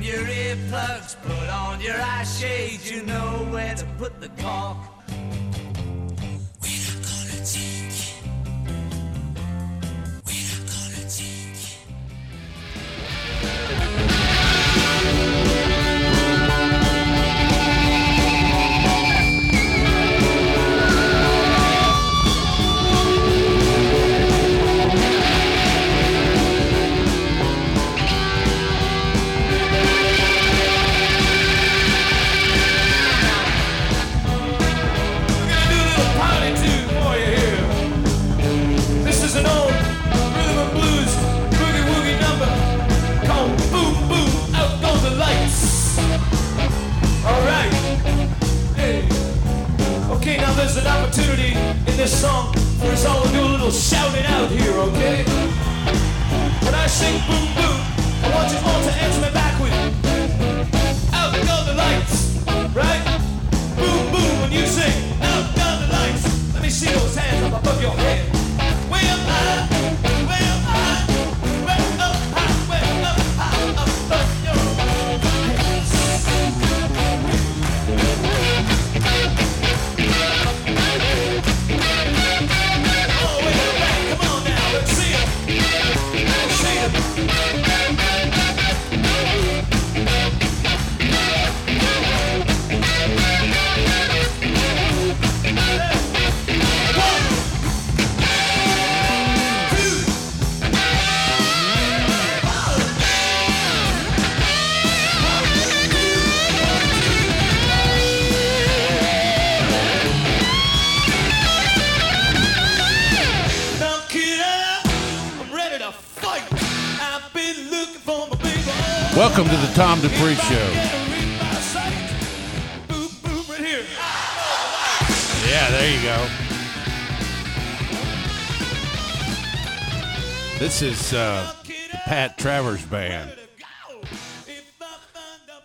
Your earplugs, put on your eye shades, you know where to put the cork. Opportunity in this song for us all to do a little shouting out here, okay? When I sing boom boom, I want you all to answer me back with Out go the lights, right? Boom boom when you sing out down the lights. Let me see those Uh, the Pat Travers Band.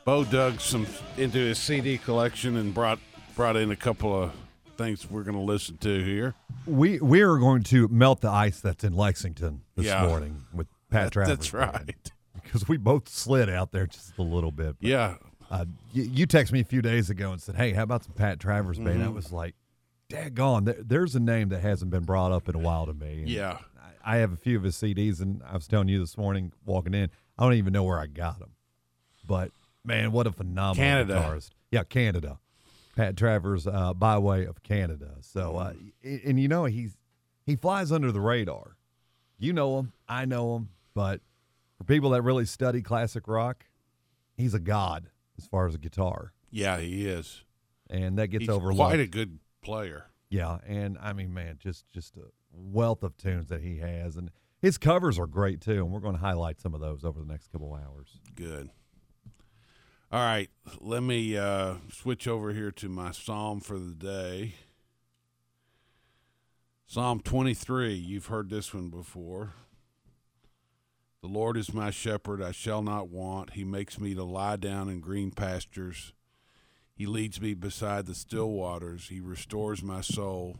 Bo dug some into his CD collection and brought brought in a couple of things we're going to listen to here. We we are going to melt the ice that's in Lexington this Yeah. morning with Pat Travers. That's right. Because we both slid out there just a little bit. But, Yeah, Uh, you, you texted me a few days ago and said, "Hey, how about some Pat Travers band?" Mm-hmm. I was like, "Daggone, there, there's a name that hasn't been brought up in a while to me." And yeah. I, have a few of his CDs, and I was telling you this morning walking in, I don't even know where I got them. But man, what a phenomenal Canada. guitarist! Yeah, Canada. Pat Travers, uh, by way of Canada. So, uh, and, and you know he's he flies under the radar. You know him, I know him, but for people that really study classic rock, he's a god as far as a guitar, Yeah, he is. and that gets He's overlooked. quite a good player. Yeah, and I mean, man, just just a wealth of tunes that he has, and his covers are great too. And we're going to highlight some of those over the next couple hours. Good. All right, let me uh, switch over here to my psalm for the day. Psalm 23. You've heard this one before. The Lord is my shepherd, I shall not want. He makes me to lie down in green pastures. He leads me beside the still waters. He restores my soul.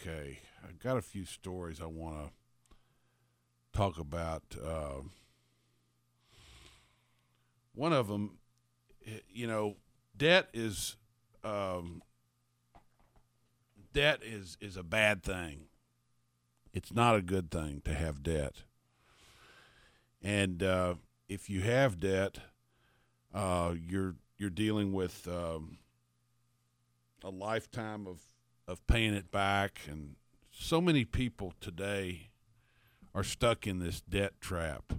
Okay, I've got a few stories I want to talk about. Uh, one of them, you know, debt is um, debt is is a bad thing. It's not a good thing to have debt. And uh, if you have debt, uh, you're you're dealing with um, a lifetime of of paying it back, and so many people today are stuck in this debt trap.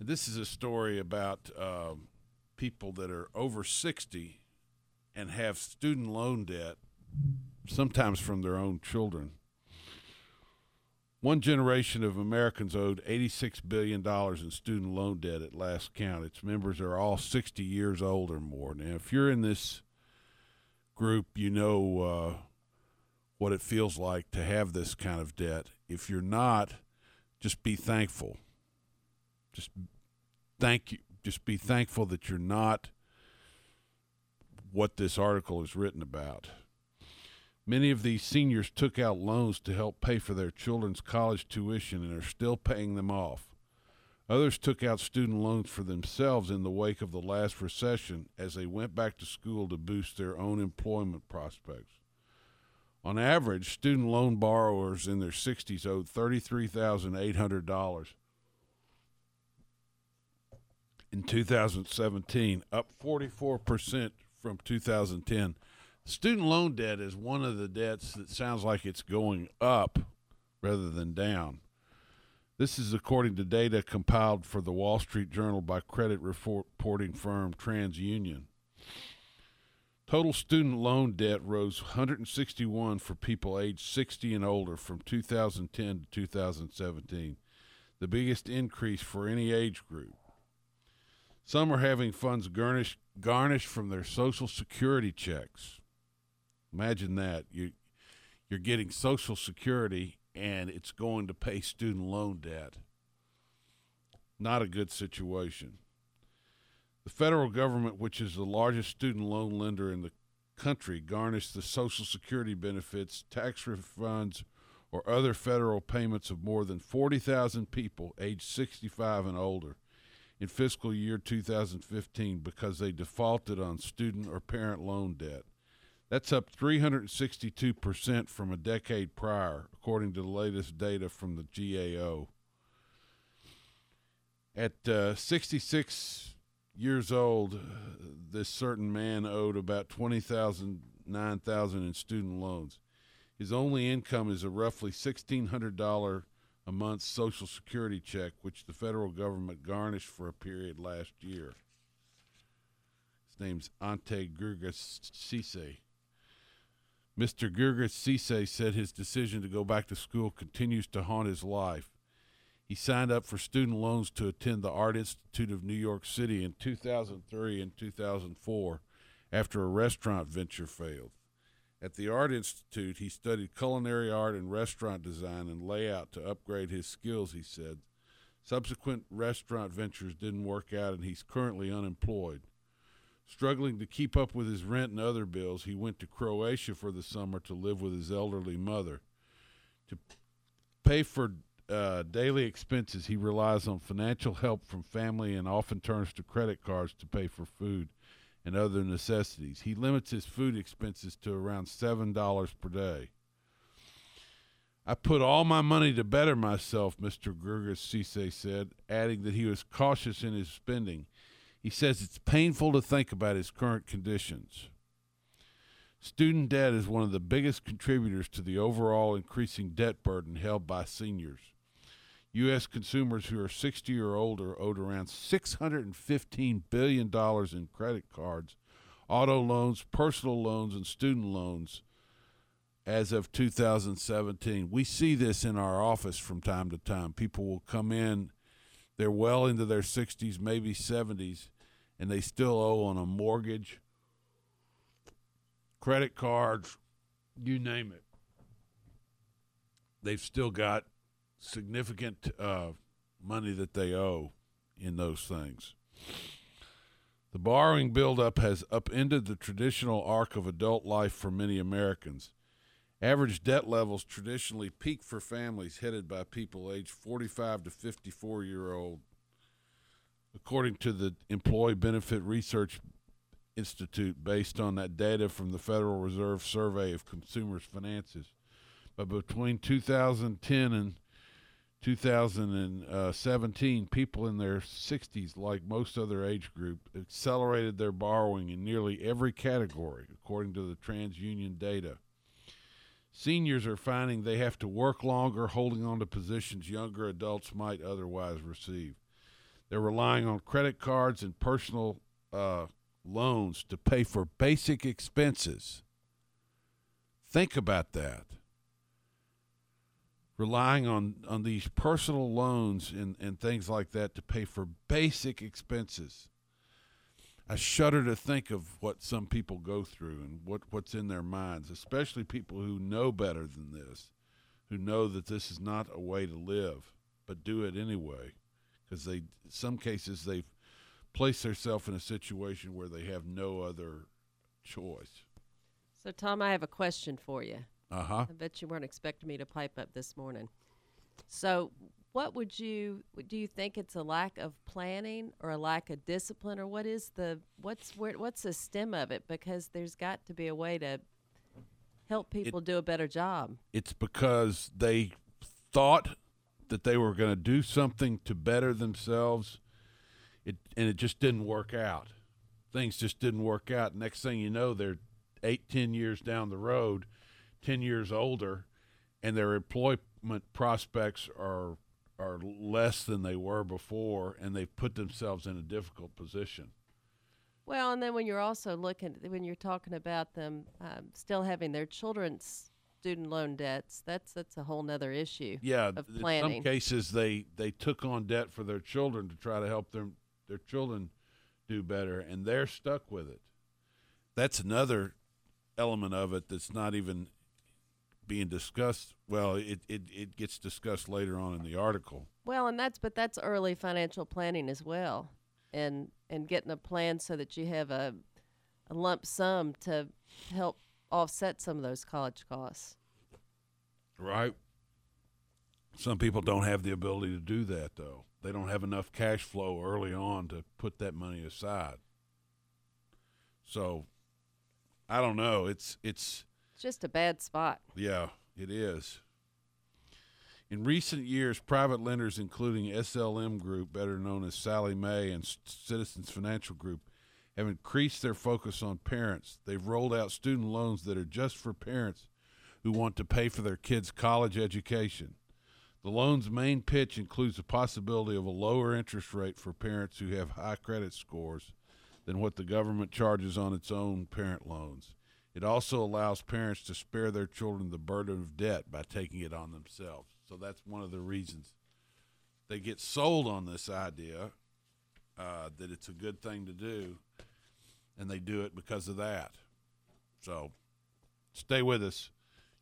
This is a story about um, people that are over sixty and have student loan debt, sometimes from their own children. One generation of Americans owed $86 billion in student loan debt at last count. Its members are all 60 years old or more. Now, if you're in this group, you know uh, what it feels like to have this kind of debt. If you're not, just be thankful. Just thank you. Just be thankful that you're not what this article is written about. Many of these seniors took out loans to help pay for their children's college tuition and are still paying them off. Others took out student loans for themselves in the wake of the last recession as they went back to school to boost their own employment prospects. On average, student loan borrowers in their 60s owed $33,800 in 2017, up 44% from 2010. Student loan debt is one of the debts that sounds like it's going up rather than down. This is according to data compiled for the Wall Street Journal by credit reporting firm TransUnion. Total student loan debt rose 161 for people aged 60 and older from 2010 to 2017, the biggest increase for any age group. Some are having funds garnished, garnished from their Social Security checks. Imagine that you you're getting Social Security and it's going to pay student loan debt. Not a good situation. The federal government, which is the largest student loan lender in the country, garnished the Social Security benefits, tax refunds, or other federal payments of more than 40,000 people aged 65 and older in fiscal year 2015 because they defaulted on student or parent loan debt. That's up 362% from a decade prior, according to the latest data from the GAO. At uh, 66 years old, this certain man owed about 20,000, 9,000 in student loans. His only income is a roughly $1,600 a month Social Security check, which the federal government garnished for a period last year. His name's Ante Gurgas Cisse. Mr. Gurgas Cisse said his decision to go back to school continues to haunt his life. He signed up for student loans to attend the Art Institute of New York City in 2003 and 2004 after a restaurant venture failed. At the Art Institute, he studied culinary art and restaurant design and layout to upgrade his skills, he said. Subsequent restaurant ventures didn't work out, and he's currently unemployed. Struggling to keep up with his rent and other bills, he went to Croatia for the summer to live with his elderly mother. To pay for uh, daily expenses, he relies on financial help from family and often turns to credit cards to pay for food and other necessities. He limits his food expenses to around $7 per day. I put all my money to better myself, Mr. Gurgas Cisse said, adding that he was cautious in his spending. He says it's painful to think about his current conditions. Student debt is one of the biggest contributors to the overall increasing debt burden held by seniors. U.S. consumers who are 60 or older owed around $615 billion in credit cards, auto loans, personal loans, and student loans as of 2017. We see this in our office from time to time. People will come in, they're well into their 60s, maybe 70s, and they still owe on a mortgage, credit cards, you name it. They've still got significant uh, money that they owe in those things. The borrowing buildup has upended the traditional arc of adult life for many Americans. Average debt levels traditionally peak for families headed by people aged 45 to 54 year old, according to the Employee Benefit Research Institute, based on that data from the Federal Reserve Survey of Consumers' Finances. But between 2010 and 2017, people in their 60s, like most other age group, accelerated their borrowing in nearly every category, according to the TransUnion data. Seniors are finding they have to work longer, holding on to positions younger adults might otherwise receive. They're relying on credit cards and personal uh, loans to pay for basic expenses. Think about that relying on on these personal loans and and things like that to pay for basic expenses. I shudder to think of what some people go through and what what's in their minds, especially people who know better than this, who know that this is not a way to live, but do it anyway, because they some cases they've placed themselves in a situation where they have no other choice. So, Tom, I have a question for you. Uh huh. I bet you weren't expecting me to pipe up this morning. So, what would you do? You think it's a lack of planning or a lack of discipline, or what is the what's where, what's the stem of it? Because there's got to be a way to help people do a better job. It's because they thought that they were going to do something to better themselves, it and it just didn't work out. Things just didn't work out. Next thing you know, they're eight, ten years down the road 10 years older and their employment prospects are are less than they were before and they've put themselves in a difficult position Well, and then when you're also looking, when you're talking about them um, still having their children's student loan debts, that's that's a whole other issue. yeah of in some cases they they took on debt for their children to try to help them their children do better and they're stuck with it that's another element of it that's not even being discussed well it, it, it gets discussed later on in the article Well, and that's but that's early financial planning as well, and and getting a plan so that you have a a lump sum to help offset some of those college costs. Right. Some people don't have the ability to do that, though. They don't have enough cash flow early on to put that money aside. So, I don't know. It's it's It's just a bad spot. yeah, it is. In recent years, private lenders, including SLM Group, better known as Sallie Mae, and Citizens Financial Group, have increased their focus on parents. They've rolled out student loans that are just for parents who want to pay for their kids' college education. The loan's main pitch includes the possibility of a lower interest rate for parents who have high credit scores than what the government charges on its own parent loans. It also allows parents to spare their children the burden of debt by taking it on themselves. So that's one of the reasons they get sold on this idea uh, that it's a good thing to do, and they do it because of that. So stay with us.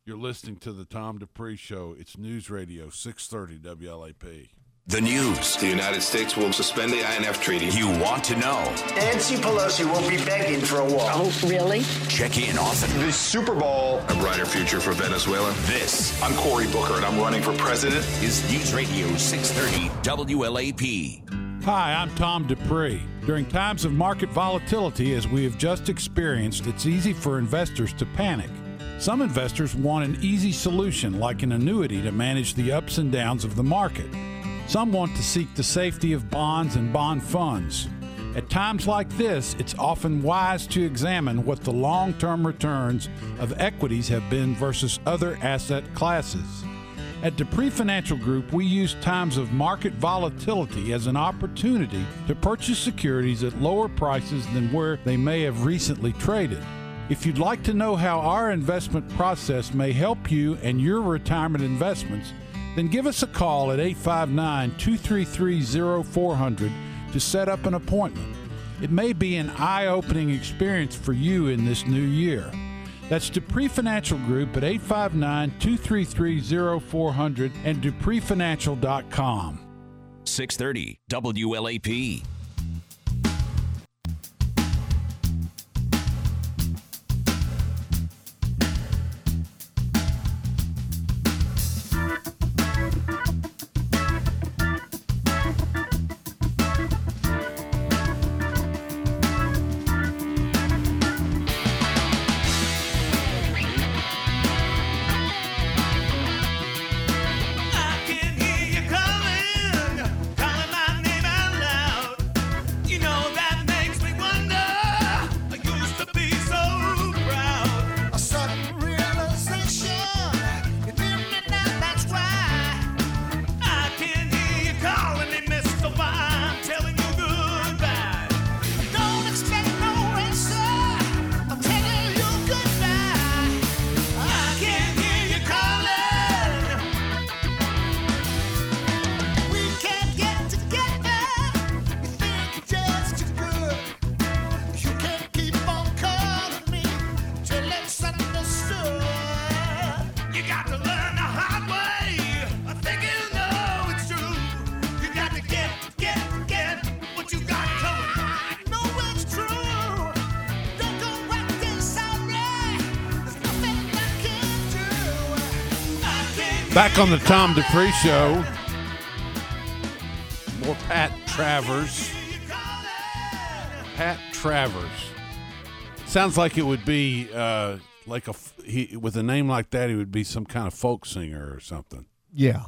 You're listening to the Tom Dupree Show. It's News Radio 630 WLAP. The news The United States will suspend the INF treaty. you want to know. Nancy Pelosi won't be begging for a wall. Oh, really? Check in often. The Super Bowl. A brighter future for Venezuela. This I'm Cory Booker, and I'm running for president. is News Radio 630 WLAP. Hi, I'm Tom Dupree. During times of market volatility, as we have just experienced, it's easy for investors to panic. Some investors want an easy solution, like an annuity, to manage the ups and downs of the market. Some want to seek the safety of bonds and bond funds. At times like this, it's often wise to examine what the long term returns of equities have been versus other asset classes. At Dupree Financial Group, we use times of market volatility as an opportunity to purchase securities at lower prices than where they may have recently traded. If you'd like to know how our investment process may help you and your retirement investments, then give us a call at 859 233 0400 to set up an appointment. It may be an eye opening experience for you in this new year. That's Dupree Financial Group at 859 233 0400 and dupreefinancial.com. 630 WLAP. Back on the Tom Dupree Show. More Pat Travers. Pat Travers. Sounds like it would be uh, like a he with a name like that. He would be some kind of folk singer or something. Yeah,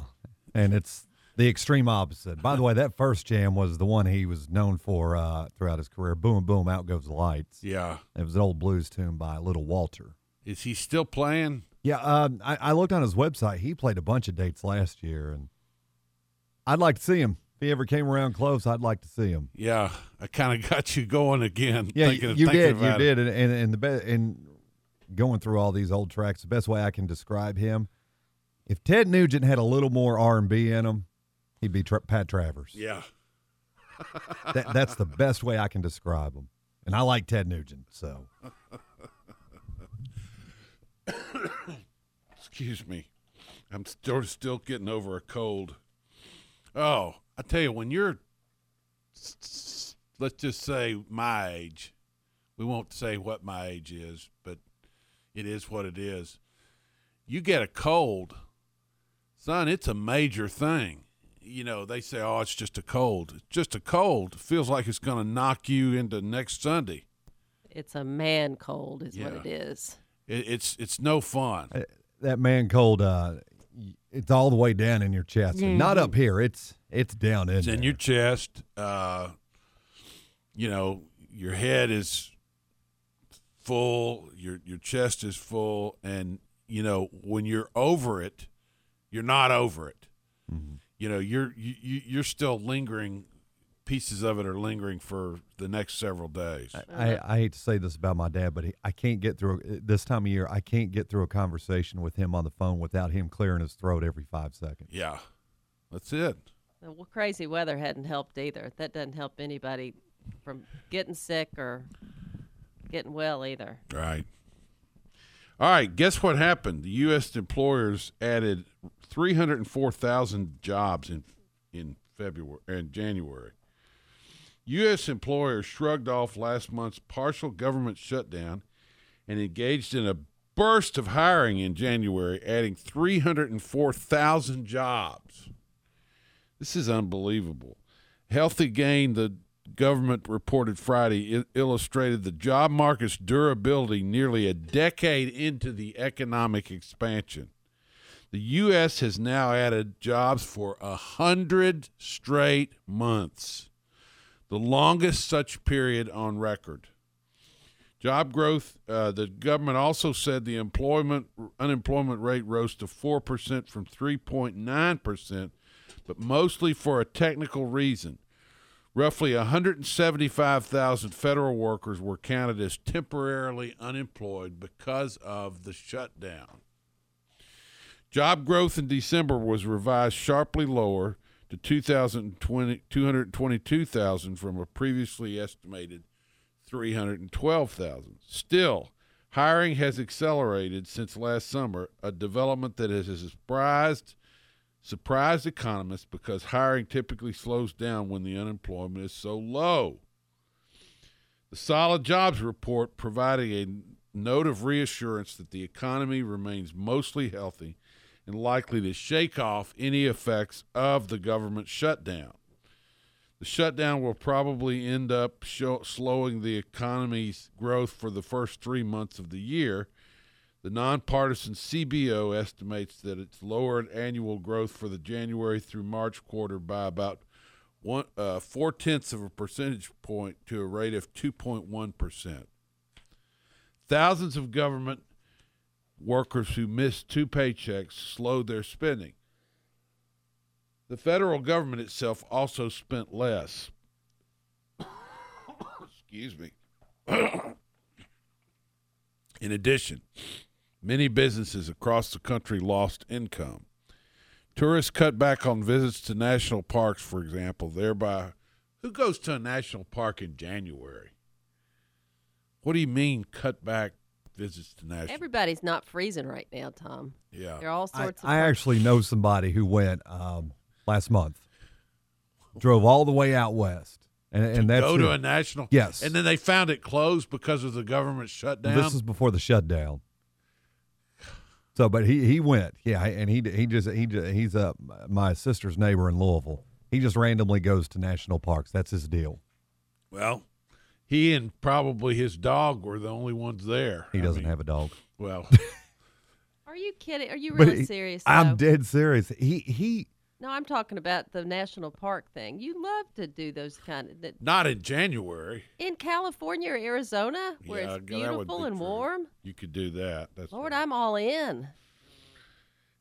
and it's the extreme opposite. By the way, that first jam was the one he was known for uh, throughout his career. Boom, boom, out goes the lights. Yeah. It was an old blues tune by Little Walter. Is he still playing? Yeah, um, I, I looked on his website. He played a bunch of dates last year, and I'd like to see him. If he ever came around close, I'd like to see him. Yeah, I kind of got you going again. Yeah, thinking, you thinking did, you it. did, and and, and the be- and going through all these old tracks, the best way I can describe him, if Ted Nugent had a little more R and B in him, he'd be tra- Pat Travers. Yeah. That, that's the best way I can describe him. And I like Ted Nugent, so Excuse me. I'm still still getting over a cold. Oh, I tell you, when you're, let's just say my age, we won't say what my age is, but it is what it is. You get a cold, son, it's a major thing. You know, they say, oh, it's just a cold. It's just a cold. It feels like it's going to knock you into next Sunday. It's a man cold, is what it is. It, it's it's no fun. uh, that man cold, uh, it's all the way down in your chest, And not up here. It's it's down in It's in your chest. Uh, you know, your head is full. Your your chest is full, and you know when you're over it, you're not over it. You know, you're you, you- you're still lingering. Pieces of it are lingering for the next several days. I, I hate to say this about my dad, but he, I can't get through uh, this time of year. I can't get through a conversation with him on the phone without him clearing his throat every five seconds. Yeah, that's it. Well, crazy weather hadn't helped either. That doesn't help anybody from getting sick or getting well either. Right. All right. Guess what happened? The U.S. employers added 304,000 jobs in in February and January. U.S. employers shrugged off last month's partial government shutdown and engaged in a burst of hiring in January, adding 304,000 jobs. This is unbelievable. Healthy gain, the government reported Friday, illustrated the job market's durability nearly a decade into the economic expansion. The U.S. has now added jobs for a hundred straight months, the longest such period on record. Job growth. Uh, the government also said the employment unemployment rate rose to four percent from three point nine percent, but mostly for a technical reason. Roughly 175,000 federal workers were counted as temporarily unemployed because of the shutdown. Job growth in December was revised sharply lower to 2,020 222,000 from a previously estimated 312,000. Still, hiring has accelerated since last summer, a development that has surprised surprised economists because hiring typically slows down when the unemployment is so low. The solid jobs report providing a note of reassurance that the economy remains mostly healthy and likely to shake off any effects of the government shutdown. The shutdown will probably end up show, slowing the economy's growth for the first three months of the year. The nonpartisan CBO estimates that it's lowered annual growth for the January through March quarter by about one uh, four tenths of a percentage point to a rate of 2.1 percent. Thousands of government workers who missed two paychecks slowed their spending. The federal government itself also spent less. Excuse me. In addition, many businesses across the country lost income. Tourists cut back on visits to national parks, for example, thereby. Who goes to a national park in January? What do you mean, cut back visits to national? Everybody's not freezing right now, Tom. yeah, There are all I, sorts of. I actually know somebody who went um, last month, drove all the way out west, and, and that's go who- to a national. Yes. and then they found it closed because of the government shutdown. This is before the shutdown. So, but he he went, yeah, and he he just he just, he's uh, my sister's neighbor in Louisville. He just randomly goes to national parks. That's his deal. Well, he and probably his dog were the only ones there. He I doesn't mean, have a dog. Well, Are you kidding? Are you really he- serious? I'm dead serious. He he No, I'm talking about the national park thing. You love to do those kind of that not in January. in California or Arizona where Yeah, it's beautiful be and true. warm. You could do that. That's Lord, right. I'm all in.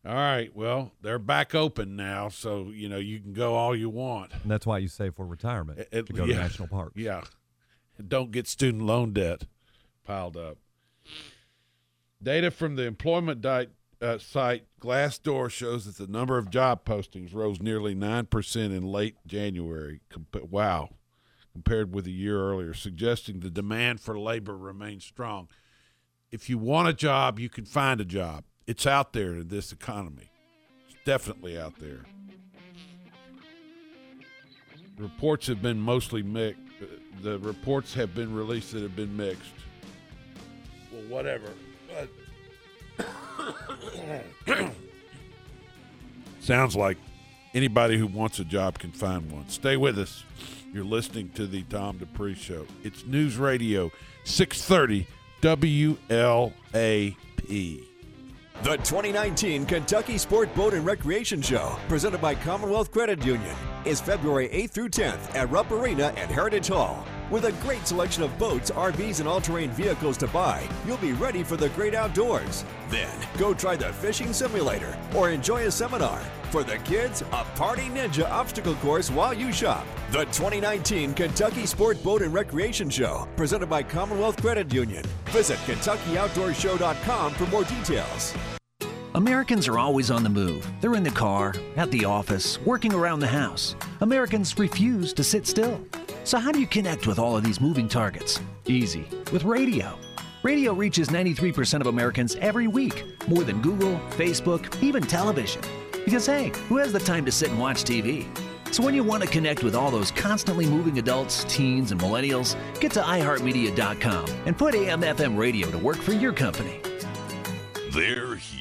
All right. Well, they're back open now, so you know you can go all you want. and that's why you save for retirement It- it- to go yeah. to national parks. Yeah. Don't get student loan debt piled up. Data from the employment di- uh, site Glassdoor shows that the number of job postings rose nearly 9% in late January. Wow. Compared with a year earlier, suggesting the demand for labor remains strong. If you want a job, you can find a job. It's out there in this economy. It's definitely out there. Reports have been mostly mixed. The reports have been released that have been mixed. Well, whatever. But Sounds like anybody who wants a job can find one. Stay with us. You're listening to the Tom Dupree Show. It's News Radio 630 WLAP. The 2019 Kentucky Sport Boat and Recreation Show, presented by Commonwealth Credit Union, is February 8th through 10th at Rupp Arena at Heritage Hall. With a great selection of boats, RVs, and all terrain vehicles to buy, you'll be ready for the great outdoors. Then, go try the fishing simulator or enjoy a seminar. For the kids, a Party Ninja obstacle course while you shop. The 2019 Kentucky Sport Boat and Recreation Show, presented by Commonwealth Credit Union. Visit KentuckyOutdoorShow.com for more details. Americans are always on the move. They're in the car, at the office, working around the house. Americans refuse to sit still. So, how do you connect with all of these moving targets? Easy, with radio. Radio reaches 93% of Americans every week, more than Google, Facebook, even television. Because, hey, who has the time to sit and watch TV? So, when you want to connect with all those constantly moving adults, teens, and millennials, get to iHeartMedia.com and put AM FM radio to work for your company. They're huge,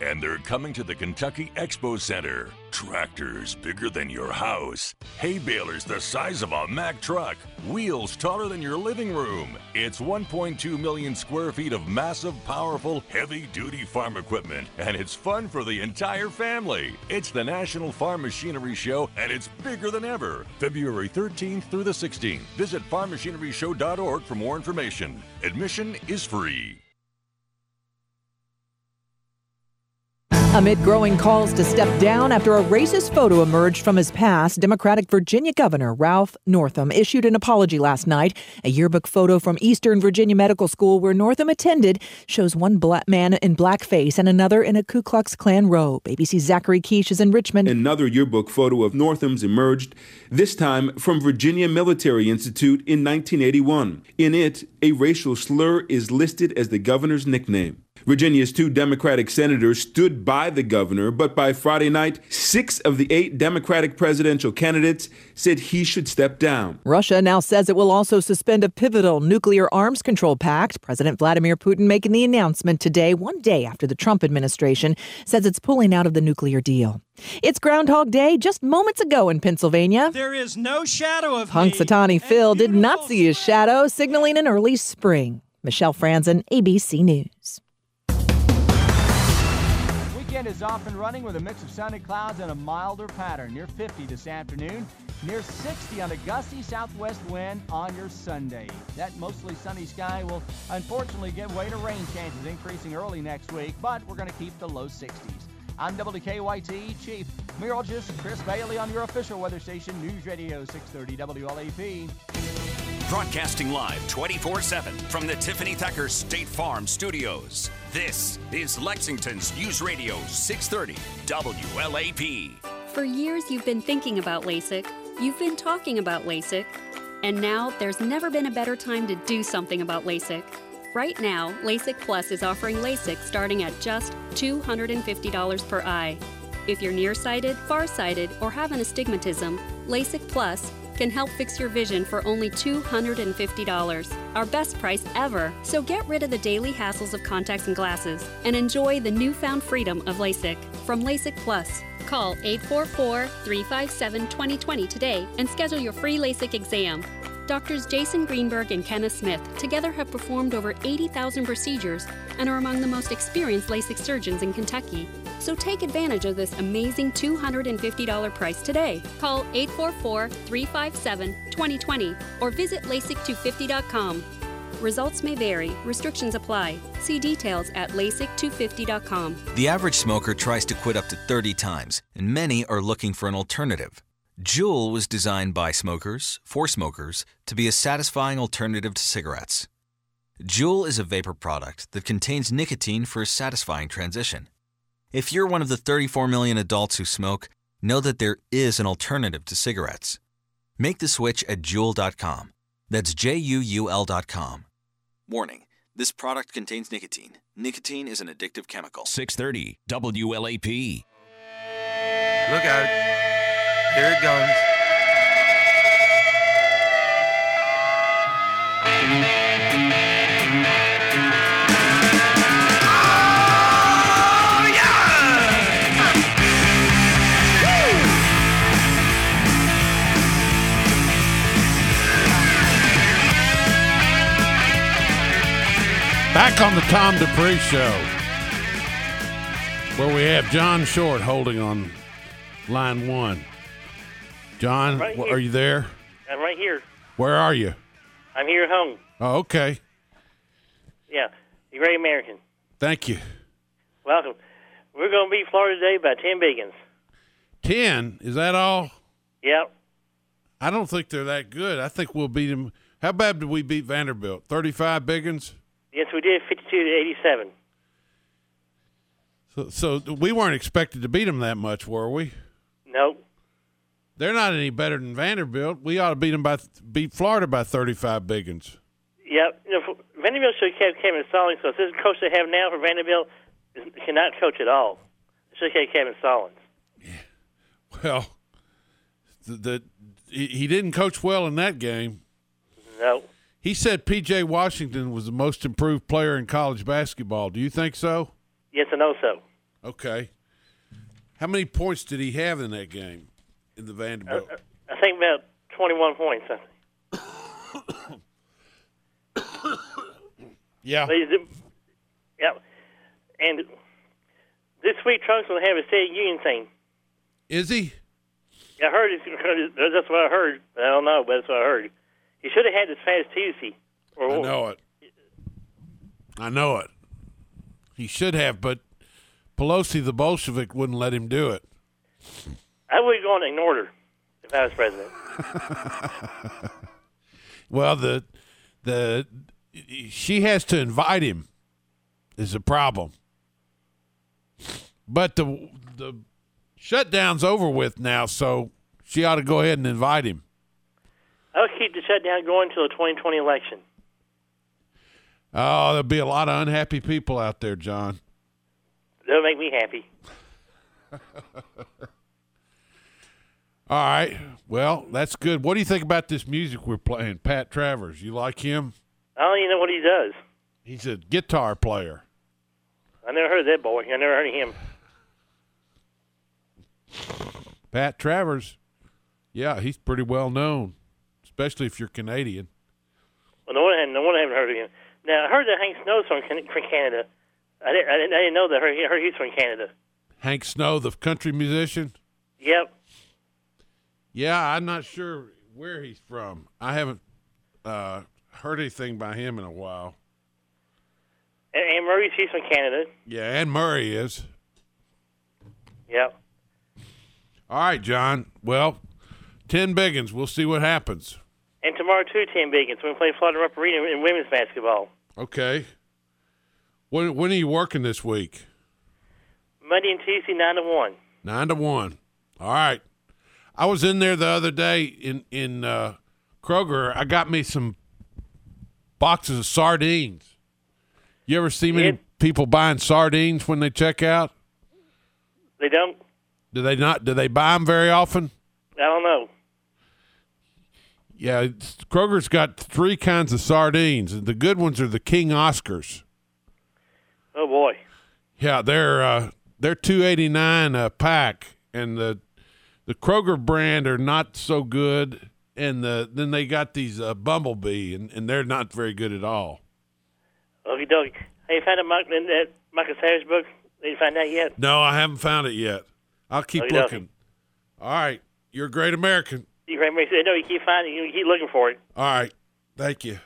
and they're coming to the Kentucky Expo Center. Tractors bigger than your house, hay balers the size of a Mack truck, wheels taller than your living room. It's 1.2 million square feet of massive, powerful, heavy duty farm equipment, and it's fun for the entire family. It's the National Farm Machinery Show, and it's bigger than ever. February 13th through the 16th. Visit farmmachineryshow.org for more information. Admission is free. Amid growing calls to step down after a racist photo emerged from his past, Democratic Virginia Governor Ralph Northam issued an apology last night. A yearbook photo from Eastern Virginia Medical School, where Northam attended, shows one black man in blackface and another in a Ku Klux Klan robe. ABC's Zachary Kiesch is in Richmond. Another yearbook photo of Northam's emerged, this time from Virginia Military Institute in 1981. In it, a racial slur is listed as the governor's nickname. Virginia's two Democratic senators stood by the governor, but by Friday night, six of the eight Democratic presidential candidates said he should step down. Russia now says it will also suspend a pivotal nuclear arms control pact. President Vladimir Putin making the announcement today, one day after the Trump administration says it's pulling out of the nuclear deal. It's Groundhog Day just moments ago in Pennsylvania. There is no shadow of. Punxsutawney Phil did not see his shadow, signaling an early spring. Michelle Franzen, ABC News. Weekend is off and running with a mix of sunny clouds and a milder pattern. Near 50 this afternoon, near 60 on a gusty southwest wind on your Sunday. That mostly sunny sky will unfortunately give way to rain chances increasing early next week, but we're going to keep the low 60s. I'm WKYT Chief Meteorologist Chris Bailey on your official weather station, News Radio 630 WLAP. Broadcasting live 24 7 from the Tiffany Thacker State Farm Studios. This is Lexington's News Radio 630 WLAP. For years, you've been thinking about LASIK, you've been talking about LASIK, and now there's never been a better time to do something about LASIK. Right now, LASIK Plus is offering LASIK starting at just $250 per eye. If you're nearsighted, farsighted, or have an astigmatism, LASIK Plus can help fix your vision for only $250. Our best price ever. So get rid of the daily hassles of contacts and glasses and enjoy the newfound freedom of LASIK from LASIK Plus. Call 844 357 2020 today and schedule your free LASIK exam. Doctors Jason Greenberg and Kenneth Smith together have performed over 80,000 procedures and are among the most experienced LASIK surgeons in Kentucky. So take advantage of this amazing $250 price today. Call 844 357 2020 or visit LASIK250.com. Results may vary, restrictions apply. See details at LASIK250.com. The average smoker tries to quit up to 30 times, and many are looking for an alternative. Juul was designed by smokers, for smokers, to be a satisfying alternative to cigarettes. Juul is a vapor product that contains nicotine for a satisfying transition. If you're one of the 34 million adults who smoke, know that there is an alternative to cigarettes. Make the switch at Juul.com. That's J U U L.com. Warning this product contains nicotine. Nicotine is an addictive chemical. 630 WLAP. Look out. Here it goes. Back on the Tom Dupree Show, where we have John Short holding on line one. John, Right are you there? I'm right here. Where are you? I'm here at home. Oh, okay. Yeah. you're great American. Thank you. Welcome. We're going to beat Florida today by 10 biggins. 10, is that all? Yep. I don't think they're that good. I think we'll beat them. How bad did we beat Vanderbilt? 35 biggins? Yes, we did 52 to 87. So, so we weren't expected to beat them that much, were we? Nope. They're not any better than Vanderbilt. We ought to beat them by beat Florida by 35 biggins. Yep. You know, Vanderbilt should have kept Kevin Stallings because this coach they have now for Vanderbilt cannot coach at all. Should have kept Kevin Stallings. Yeah. Well, the, the he, he didn't coach well in that game. No. He said P.J. Washington was the most improved player in college basketball. Do you think so? Yes and no so. Okay. How many points did he have in that game in the Vanderbilt? Uh, uh, I think about 21 points. I think. Yeah. Yep. And this week, going to have a state union thing. Is he? I heard it's, that's what I heard. I don't know, but that's what I heard. He should have had this past Tuesday. Or I know it. I know it. He should have, but Pelosi, the Bolshevik, wouldn't let him do it. I would have gone and ignore her if I was president. Well, the the she has to invite him is a problem. But the the shutdown's over with now, so she ought to go ahead and invite him. I'll keep the shutdown going until the 2020 election. Oh, there'll be a lot of unhappy people out there, John. That'll make me happy. All right. Well, that's good. What do you think about this music we're playing? Pat Travers. You like him? I don't even know what he does. He's a guitar player. I never heard of that boy. I never heard of him. Pat Travers. Yeah, he's pretty well known, especially if you're Canadian. Well, no one, no one haven't heard of him. Now I heard that Hank Snow's from, Can- from Canada. I didn't, I didn't, I didn't know that. I heard, I heard he's from Canada. Hank Snow, the country musician. Yep. Yeah, I'm not sure where he's from. I haven't uh, heard anything by him in a while. And, Anne Murray, she's from Canada. Yeah, and Murray is. Yep. All right, John. Well, 10 biggins. We'll see what happens. And tomorrow too, Tim Biggins. We're playing Florida Rupp Arena in women's basketball. Okay. When, when are you working this week? Monday and Tuesday, nine to one. Nine to one. All right. I was in there the other day in in uh, Kroger. I got me some boxes of sardines. You ever see many people buying sardines when they check out? They don't. Do they not? Do they buy them very often? I don't know. Yeah, Kroger's got three kinds of sardines, and the good ones are the King Oscars. Oh boy. Yeah, they're uh, they're two eighty nine a pack, and the the Kroger brand are not so good, and the then they got these uh, Bumblebee, and, and they're not very good at all. Okie dokie. Hey, you found a Mike in that Michael Sayers book? Did you find that yet? No, I haven't found it yet. I'll keep Okey-dokey. looking. All right, you're a great American. You remember he said no. You keep finding. You keep looking for it. All right, thank you.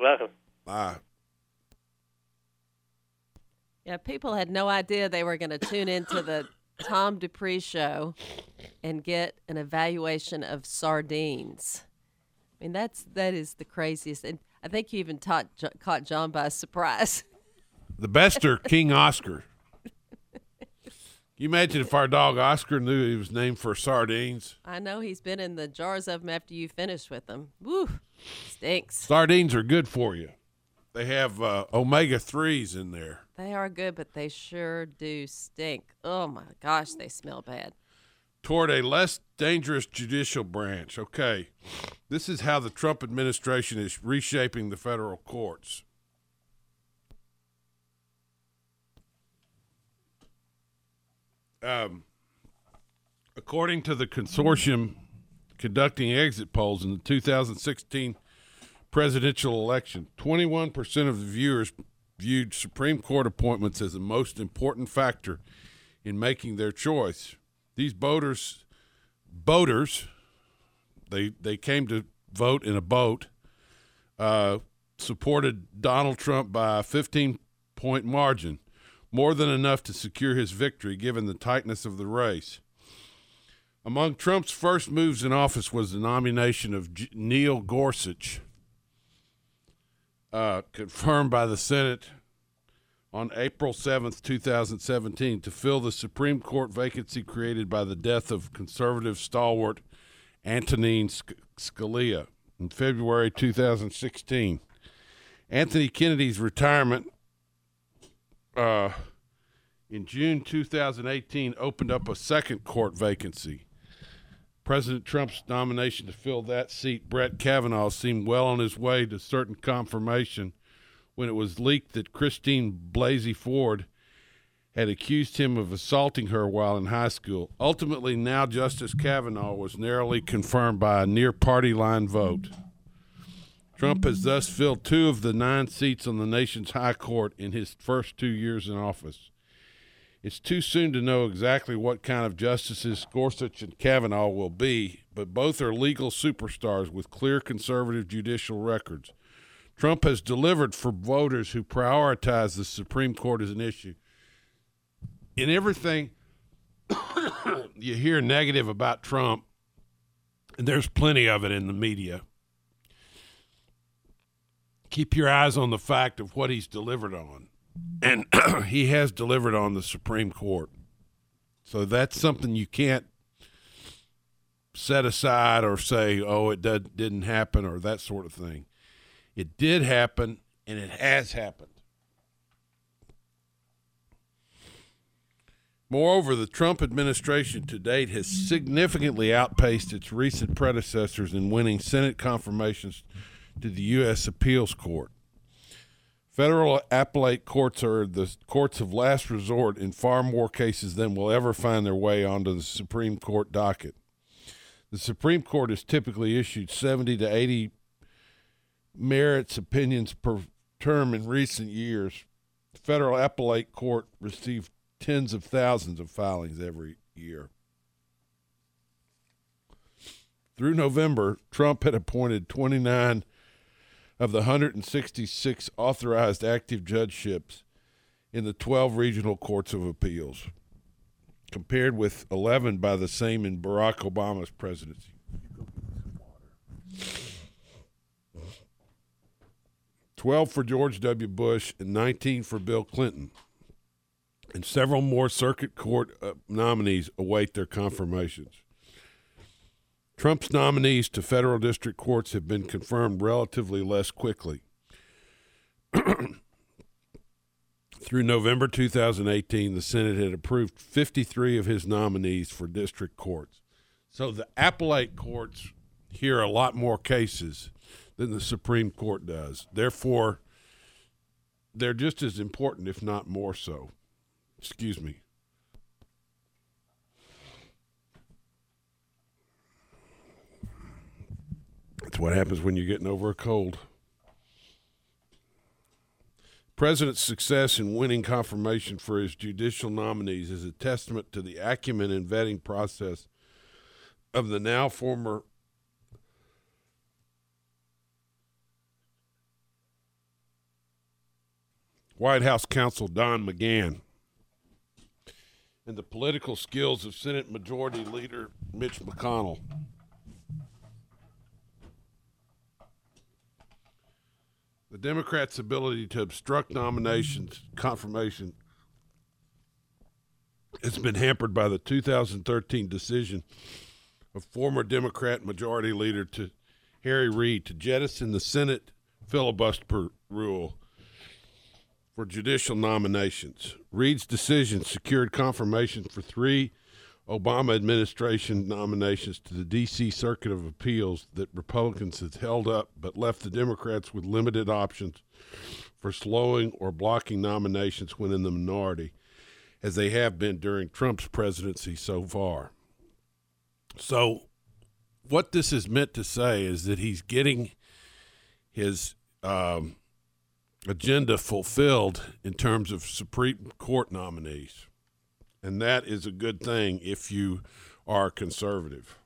Welcome. Bye. Yeah, people had no idea they were going to tune into the Tom Dupree show and get an evaluation of sardines. I mean, that's that is the craziest, and I think you even taught, caught John by surprise. The best are King Oscar. Can you imagine if our dog Oscar knew he was named for sardines? I know he's been in the jars of them after you finished with them. Woo, stinks. Sardines are good for you. They have uh, omega threes in there. They are good, but they sure do stink. Oh my gosh, they smell bad. Toward a less dangerous judicial branch. Okay, this is how the Trump administration is reshaping the federal courts. Um, according to the consortium conducting exit polls in the 2016 presidential election, 21% of the viewers viewed Supreme Court appointments as the most important factor in making their choice. These voters, voters, they they came to vote in a boat, uh, supported Donald Trump by a 15 point margin, more than enough to secure his victory given the tightness of the race. Among Trump's first moves in office was the nomination of J- Neil Gorsuch, uh, confirmed by the Senate on April 7th, 2017, to fill the Supreme Court vacancy created by the death of conservative stalwart Antonin Sc- Scalia in February 2016. Anthony Kennedy's retirement uh, in June 2018 opened up a second court vacancy. President Trump's nomination to fill that seat, Brett Kavanaugh, seemed well on his way to certain confirmation when it was leaked that Christine Blasey Ford had accused him of assaulting her while in high school. Ultimately, now Justice Kavanaugh was narrowly confirmed by a near party line vote. Trump has mm-hmm. thus filled two of the nine seats on the nation's high court in his first two years in office. It's too soon to know exactly what kind of justices Gorsuch and Kavanaugh will be, but both are legal superstars with clear conservative judicial records. Trump has delivered for voters who prioritize the Supreme Court as an issue. In everything you hear negative about Trump, and there's plenty of it in the media, keep your eyes on the fact of what he's delivered on. And he has delivered on the Supreme Court. So that's something you can't set aside or say, oh, it did, didn't happen or that sort of thing. It did happen and it has happened. Moreover, the Trump administration to date has significantly outpaced its recent predecessors in winning Senate confirmations to the U.S. Appeals Court. Federal appellate courts are the courts of last resort in far more cases than will ever find their way onto the Supreme Court docket. The Supreme Court has typically issued 70 to 80 merits opinions per term in recent years. The federal appellate court received tens of thousands of filings every year. Through November, Trump had appointed 29 of the 166 authorized active judgeships in the 12 regional courts of appeals, compared with 11 by the same in Barack Obama's presidency. Twelve for George W. Bush and 19 for Bill Clinton, and several more circuit court uh, nominees await their confirmations. Trump's nominees to federal district courts have been confirmed relatively less quickly. Through November 2018, the Senate had approved 53 of his nominees for district courts. So the appellate courts hear a lot more cases than the Supreme Court does. Therefore, they're just as important, if not more so. Excuse me. That's what happens when you're getting over a cold. President's success in winning confirmation for his judicial nominees is a testament to the acumen and vetting process of the now former White House counsel Don McGahn and the political skills of Senate Majority Leader Mitch McConnell. The Democrats' ability to obstruct nominations confirmation has been hampered by the 2013 decision of former Democrat Majority Leader to Harry Reid to jettison the Senate filibuster rule for judicial nominations. Reid's decision secured confirmation for three Obama administration nominations to the D.C. Circuit of Appeals that Republicans had held up but left the Democrats with limited options for slowing or blocking nominations when in the minority, as they have been during Trump's presidency so far. So, what this is meant to say is that he's getting his um, agenda fulfilled in terms of Supreme Court nominees. And that is a good thing if you are conservative.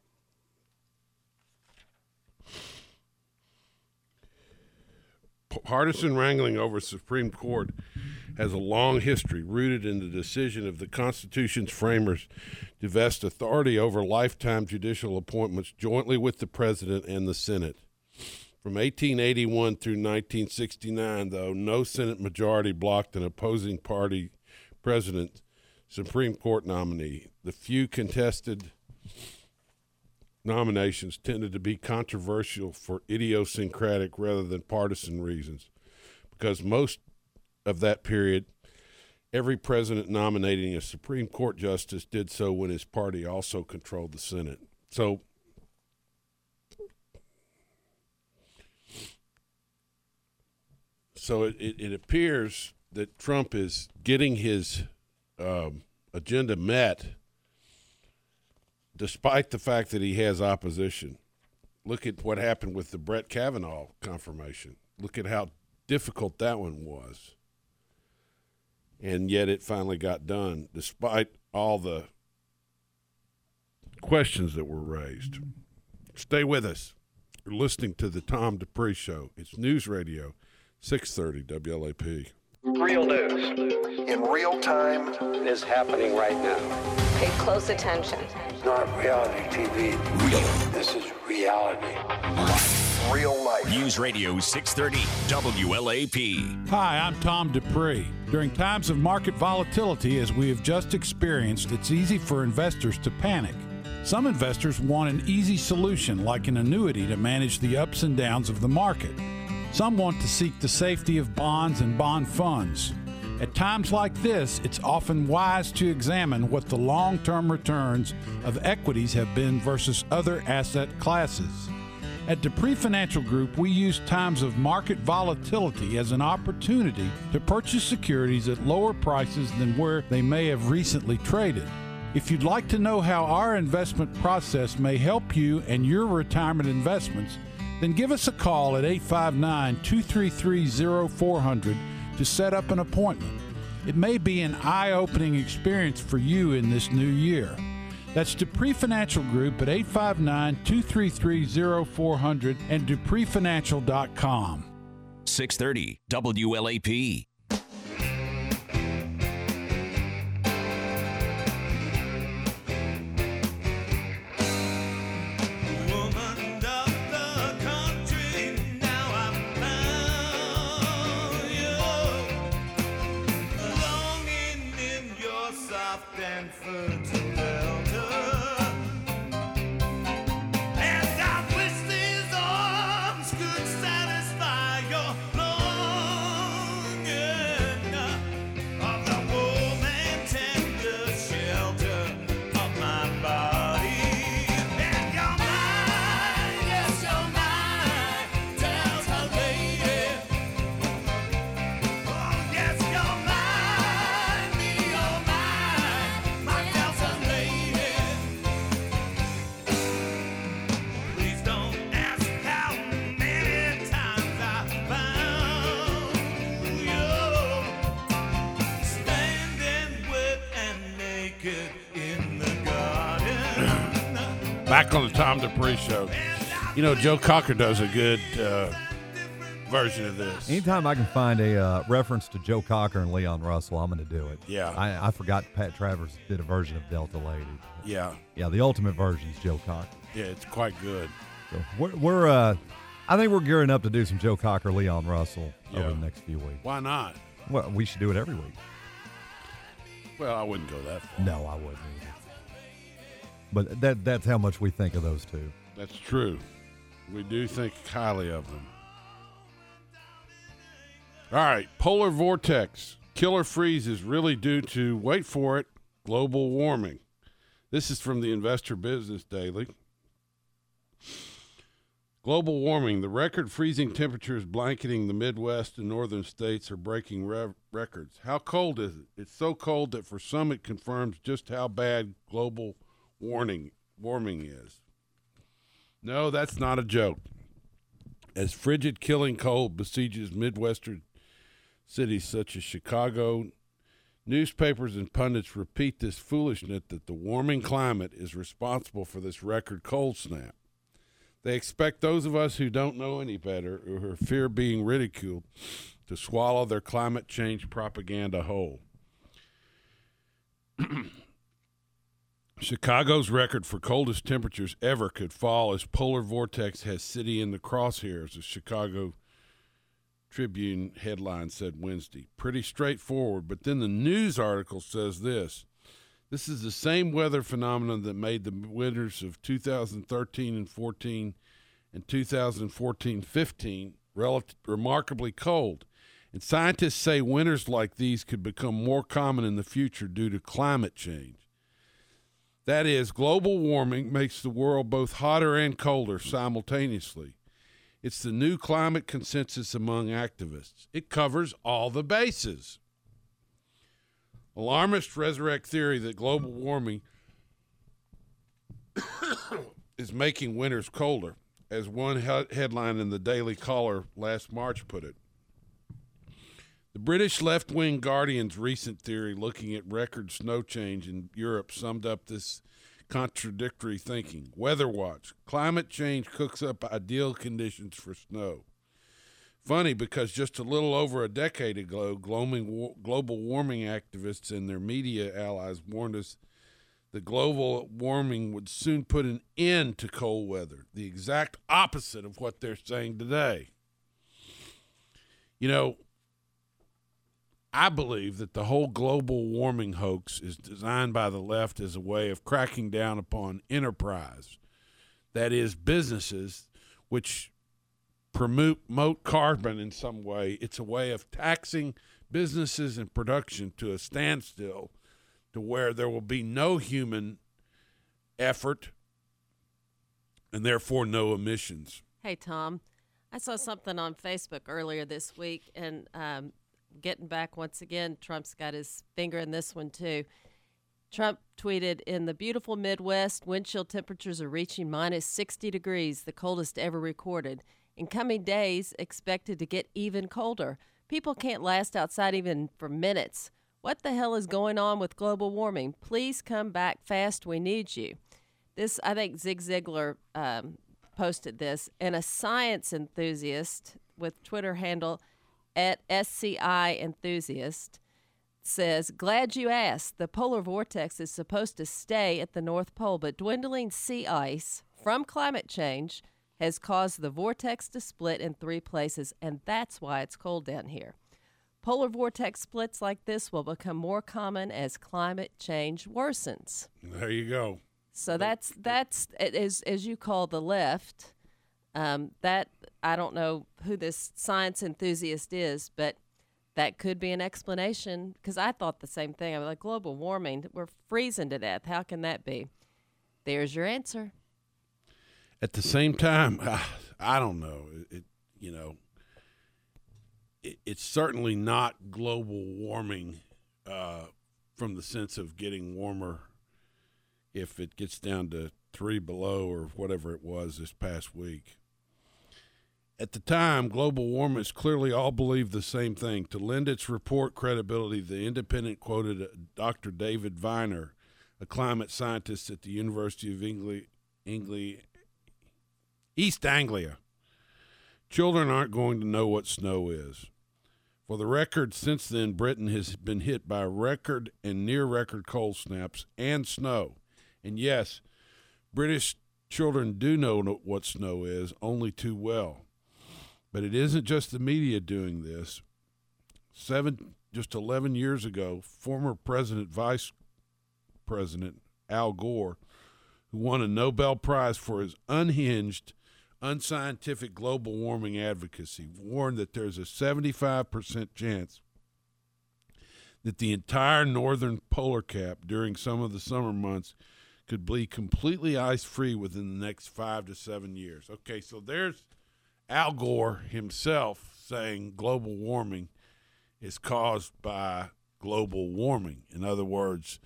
Partisan wrangling over Supreme Court has a long history rooted in the decision of the Constitution's framers to vest authority over lifetime judicial appointments jointly with the President and the Senate. From 1881 through 1969, though, no Senate majority blocked an opposing party president Supreme Court nominee. The few contested nominations tended to be controversial for idiosyncratic rather than partisan reasons, because most of that period, every president nominating a Supreme Court justice did so when his party also controlled the Senate. So, so it, it, it appears that Trump is getting his um, agenda met despite the fact that he has opposition. Look at what happened with the Brett Kavanaugh confirmation. Look at how difficult that one was. And yet it finally got done despite all the questions that were raised. Stay with us. You're listening to the Tom Dupree Show. It's News Radio, 630 WLAP. Real news in real time is happening right now. Pay close attention. It's not reality TV. Real. This is reality. Real life. News Radio 630 WLAP. Hi, I'm Tom Dupree. During times of market volatility, as we have just experienced, it's easy for investors to panic. Some investors want an easy solution, like an annuity, to manage the ups and downs of the market. Some want to seek the safety of bonds and bond funds. At times like this, it's often wise to examine what the long term returns of equities have been versus other asset classes. At Dupree Financial Group, we use times of market volatility as an opportunity to purchase securities at lower prices than where they may have recently traded. If you'd like to know how our investment process may help you and your retirement investments, then give us a call at 859 233 0400 to set up an appointment. It may be an eye opening experience for you in this new year. That's Dupree Financial Group at 859 233 0400 and DupreeFinancial.com. 630 WLAP. Back on the Tom Dupree show. You know, Joe Cocker does a good uh, version of this. Anytime I can find a uh, reference to Joe Cocker and Leon Russell, I'm going to do it. Yeah. I, I forgot Pat Travers did a version of Delta Lady. Yeah. Yeah, the ultimate version is Joe Cocker. Yeah, it's quite good. So we're, we're uh, I think we're gearing up to do some Joe Cocker, Leon Russell Yeah. over the next few weeks. Why not? Well, we should do it every week. Well, I wouldn't go that far. No, I wouldn't. Either. But that that's how much we think of those two. That's true. We do think highly of them. All right, polar vortex. Killer freeze is really due to, wait for it, global warming. This is from the Investor Business Daily. Global warming. The record freezing temperatures blanketing the Midwest and northern states are breaking records. How cold is it? It's so cold that for some it confirms just how bad global warning warming is. No, that's not a joke. As frigid killing cold besieges Midwestern cities such as Chicago, newspapers and pundits repeat this foolishness that the warming climate is responsible for this record cold snap. They expect those of us who don't know any better or who fear being ridiculed to swallow their climate change propaganda whole. Chicago's record for coldest temperatures ever could fall as polar vortex has city in the crosshairs, the Chicago Tribune headline said Wednesday. Pretty straightforward, but then the news article says this. This is the same weather phenomenon that made the winters of 2013 and 14 and 2014-15 relative, remarkably cold. And scientists say winters like these could become more common in the future due to climate change. That is, global warming makes the world both hotter and colder simultaneously. It's the new climate consensus among activists. It covers all the bases. Alarmists resurrect theory that global warming is making winters colder, as one he- headline in the Daily Caller last March put it. The British left wing Guardian's recent theory looking at record snow change in Europe summed up this contradictory thinking. Weather Watch climate change cooks up ideal conditions for snow. Funny because just a little over a decade ago, global, warming activists and their media allies warned us that global warming would soon put an end to cold weather, the exact opposite of what they're saying today. You know, I believe that the whole global warming hoax is designed by the left as a way of cracking down upon enterprise. That is, businesses which promote carbon in some way. It's a way of taxing businesses and production to a standstill to where there will be no human effort and therefore no emissions. Hey, Tom, I saw something on Facebook earlier this week, and um, getting back once again, Trump's got his finger in this one too. Trump tweeted In the beautiful Midwest, wind chill temperatures are reaching minus 60 degrees, the coldest ever recorded. In coming days, expected to get even colder. People can't last outside even for minutes. What the hell is going on with global warming? Please come back fast. We need you. This, I think Zig Ziglar um, posted this, and a science enthusiast with Twitter handle at SCI Enthusiast says, Glad you asked. The polar vortex is supposed to stay at the North Pole, but dwindling sea ice from climate change has caused the vortex to split in three places, and that's why it's cold down here. Polar vortex splits like this will become more common as climate change worsens. There you go. So that's that's as as you call the left. Um, that I don't know who this science enthusiast is, but that could be an explanation. Because I thought the same thing. I was like, global warming, we're freezing to death. How can that be? There's your answer. At the same time, I don't know. It you know, it, it's certainly not global warming uh, from the sense of getting warmer if it gets down to three below or whatever it was this past week. At the time, global warmers clearly all believed the same thing. To lend its report credibility, the Independent quoted Dr. David Viner, a climate scientist at the University of Engli- East Anglia. Children aren't going to know what snow is. For the record, since then, Britain has been hit by record and near record cold snaps and snow. And yes, British children do know what snow is, only too well. But it isn't just the media doing this. Seven, just 11 years ago, former President, Vice President Al Gore, who won a Nobel Prize for his unhinged, unscientific global warming advocacy, warned that there's a 75% chance that the entire northern polar cap during some of the summer months could be completely ice free within the next five to seven years. Okay, so there's Al Gore himself saying global warming is caused by global warming. In other words,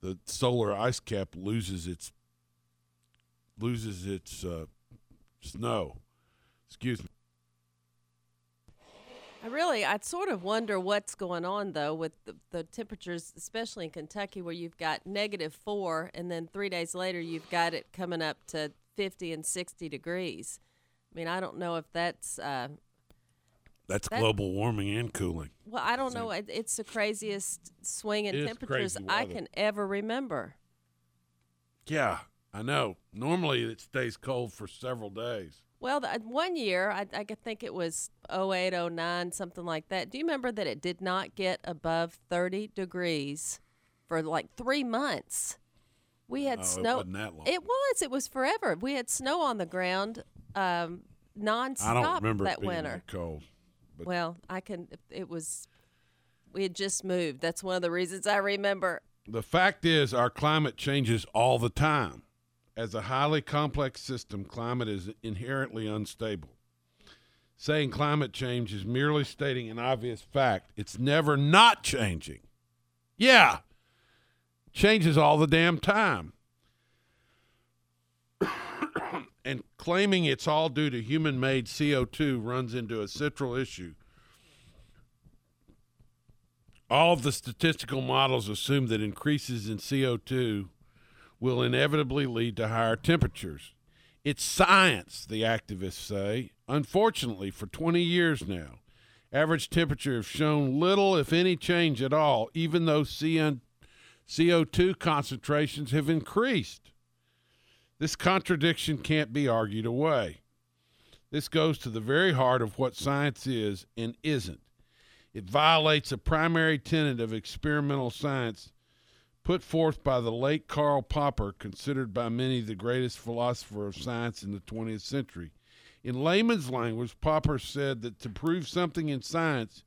the solar ice cap loses its loses its uh, snow. Excuse me. I really, I sort of wonder what's going on though with the, the temperatures, especially in Kentucky, where you've got negative four, and then three days later you've got it coming up to 50 and 60 degrees. I mean, I don't know if that's. Uh, That's that- global warming and cooling. well, I don't know. It, it's the craziest swing in It is temperatures I can ever remember. Yeah, I know. Normally it stays cold for several days. Well, the, one year, I, I could think it was 08, 09, something like that. Do you remember that it did not get above 30 degrees for like three months? We had No, it snow. wasn't that long. It was. It was forever. We had snow on the ground um, nonstop I don't remember that it being winter. that cold. Well, I can. It was. We had just moved. That's one of the reasons I remember. the fact is, our climate changes all the time. As a highly complex system, climate is inherently unstable. Saying climate change is merely stating an obvious fact. It's never not changing. Yeah, changes all the damn time. and claiming it's all due to human made CO2 runs into a central issue. All of the statistical models assume that increases in CO2 will inevitably lead to higher temperatures. It's science, the activists say. Unfortunately, for 20 years now, average temperature have shown little, if any, change at all, even though CO2 concentrations have increased. This contradiction can't be argued away. This goes to the very heart of what science is and isn't. It violates a primary tenet of experimental science put forth by the late Karl Popper, considered by many the greatest philosopher of science in the 20th century. In layman's language, Popper said that to prove something in science,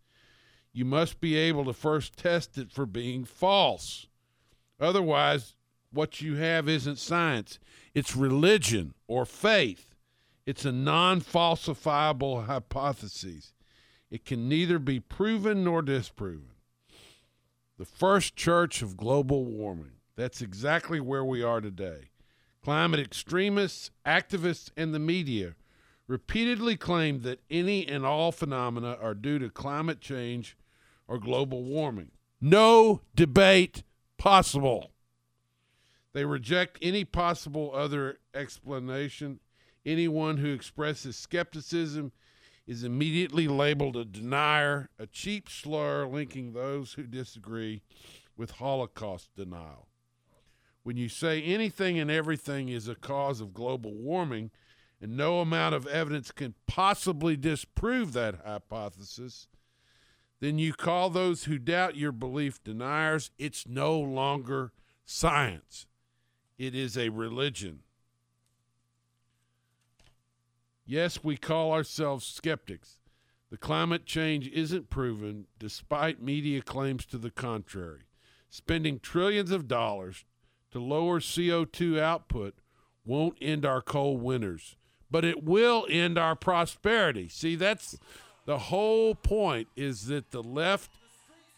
you must be able to first test it for being false. Otherwise, what you have isn't science, it's religion or faith. It's a non falsifiable hypothesis. It can neither be proven nor disproven. The first church of global warming. That's exactly where we are today. Climate extremists, activists, and the media repeatedly claim that any and all phenomena are due to climate change or global warming. No debate possible. They reject any possible other explanation. Anyone who expresses skepticism is immediately labeled a denier, a cheap slur linking those who disagree with Holocaust denial. When you say anything and everything is a cause of global warming, and no amount of evidence can possibly disprove that hypothesis, then you call those who doubt your belief deniers. It's no longer science, it is a religion. Yes, we call ourselves skeptics. The climate change isn't proven despite media claims to the contrary. Spending trillions of dollars to lower CO2 output won't end our cold winters, but it will end our prosperity. See, that's the whole point is that the left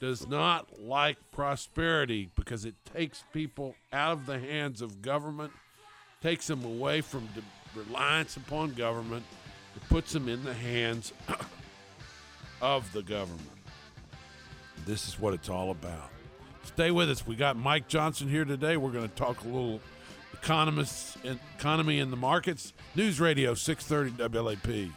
does not like prosperity because it takes people out of the hands of government, takes them away from de- reliance upon government, it puts them in the hands of the government. This is what it's all about. Stay with us. We got Mike Johnson here today. We're going to talk a little economists, economy in the markets. News Radio 630 WLAP.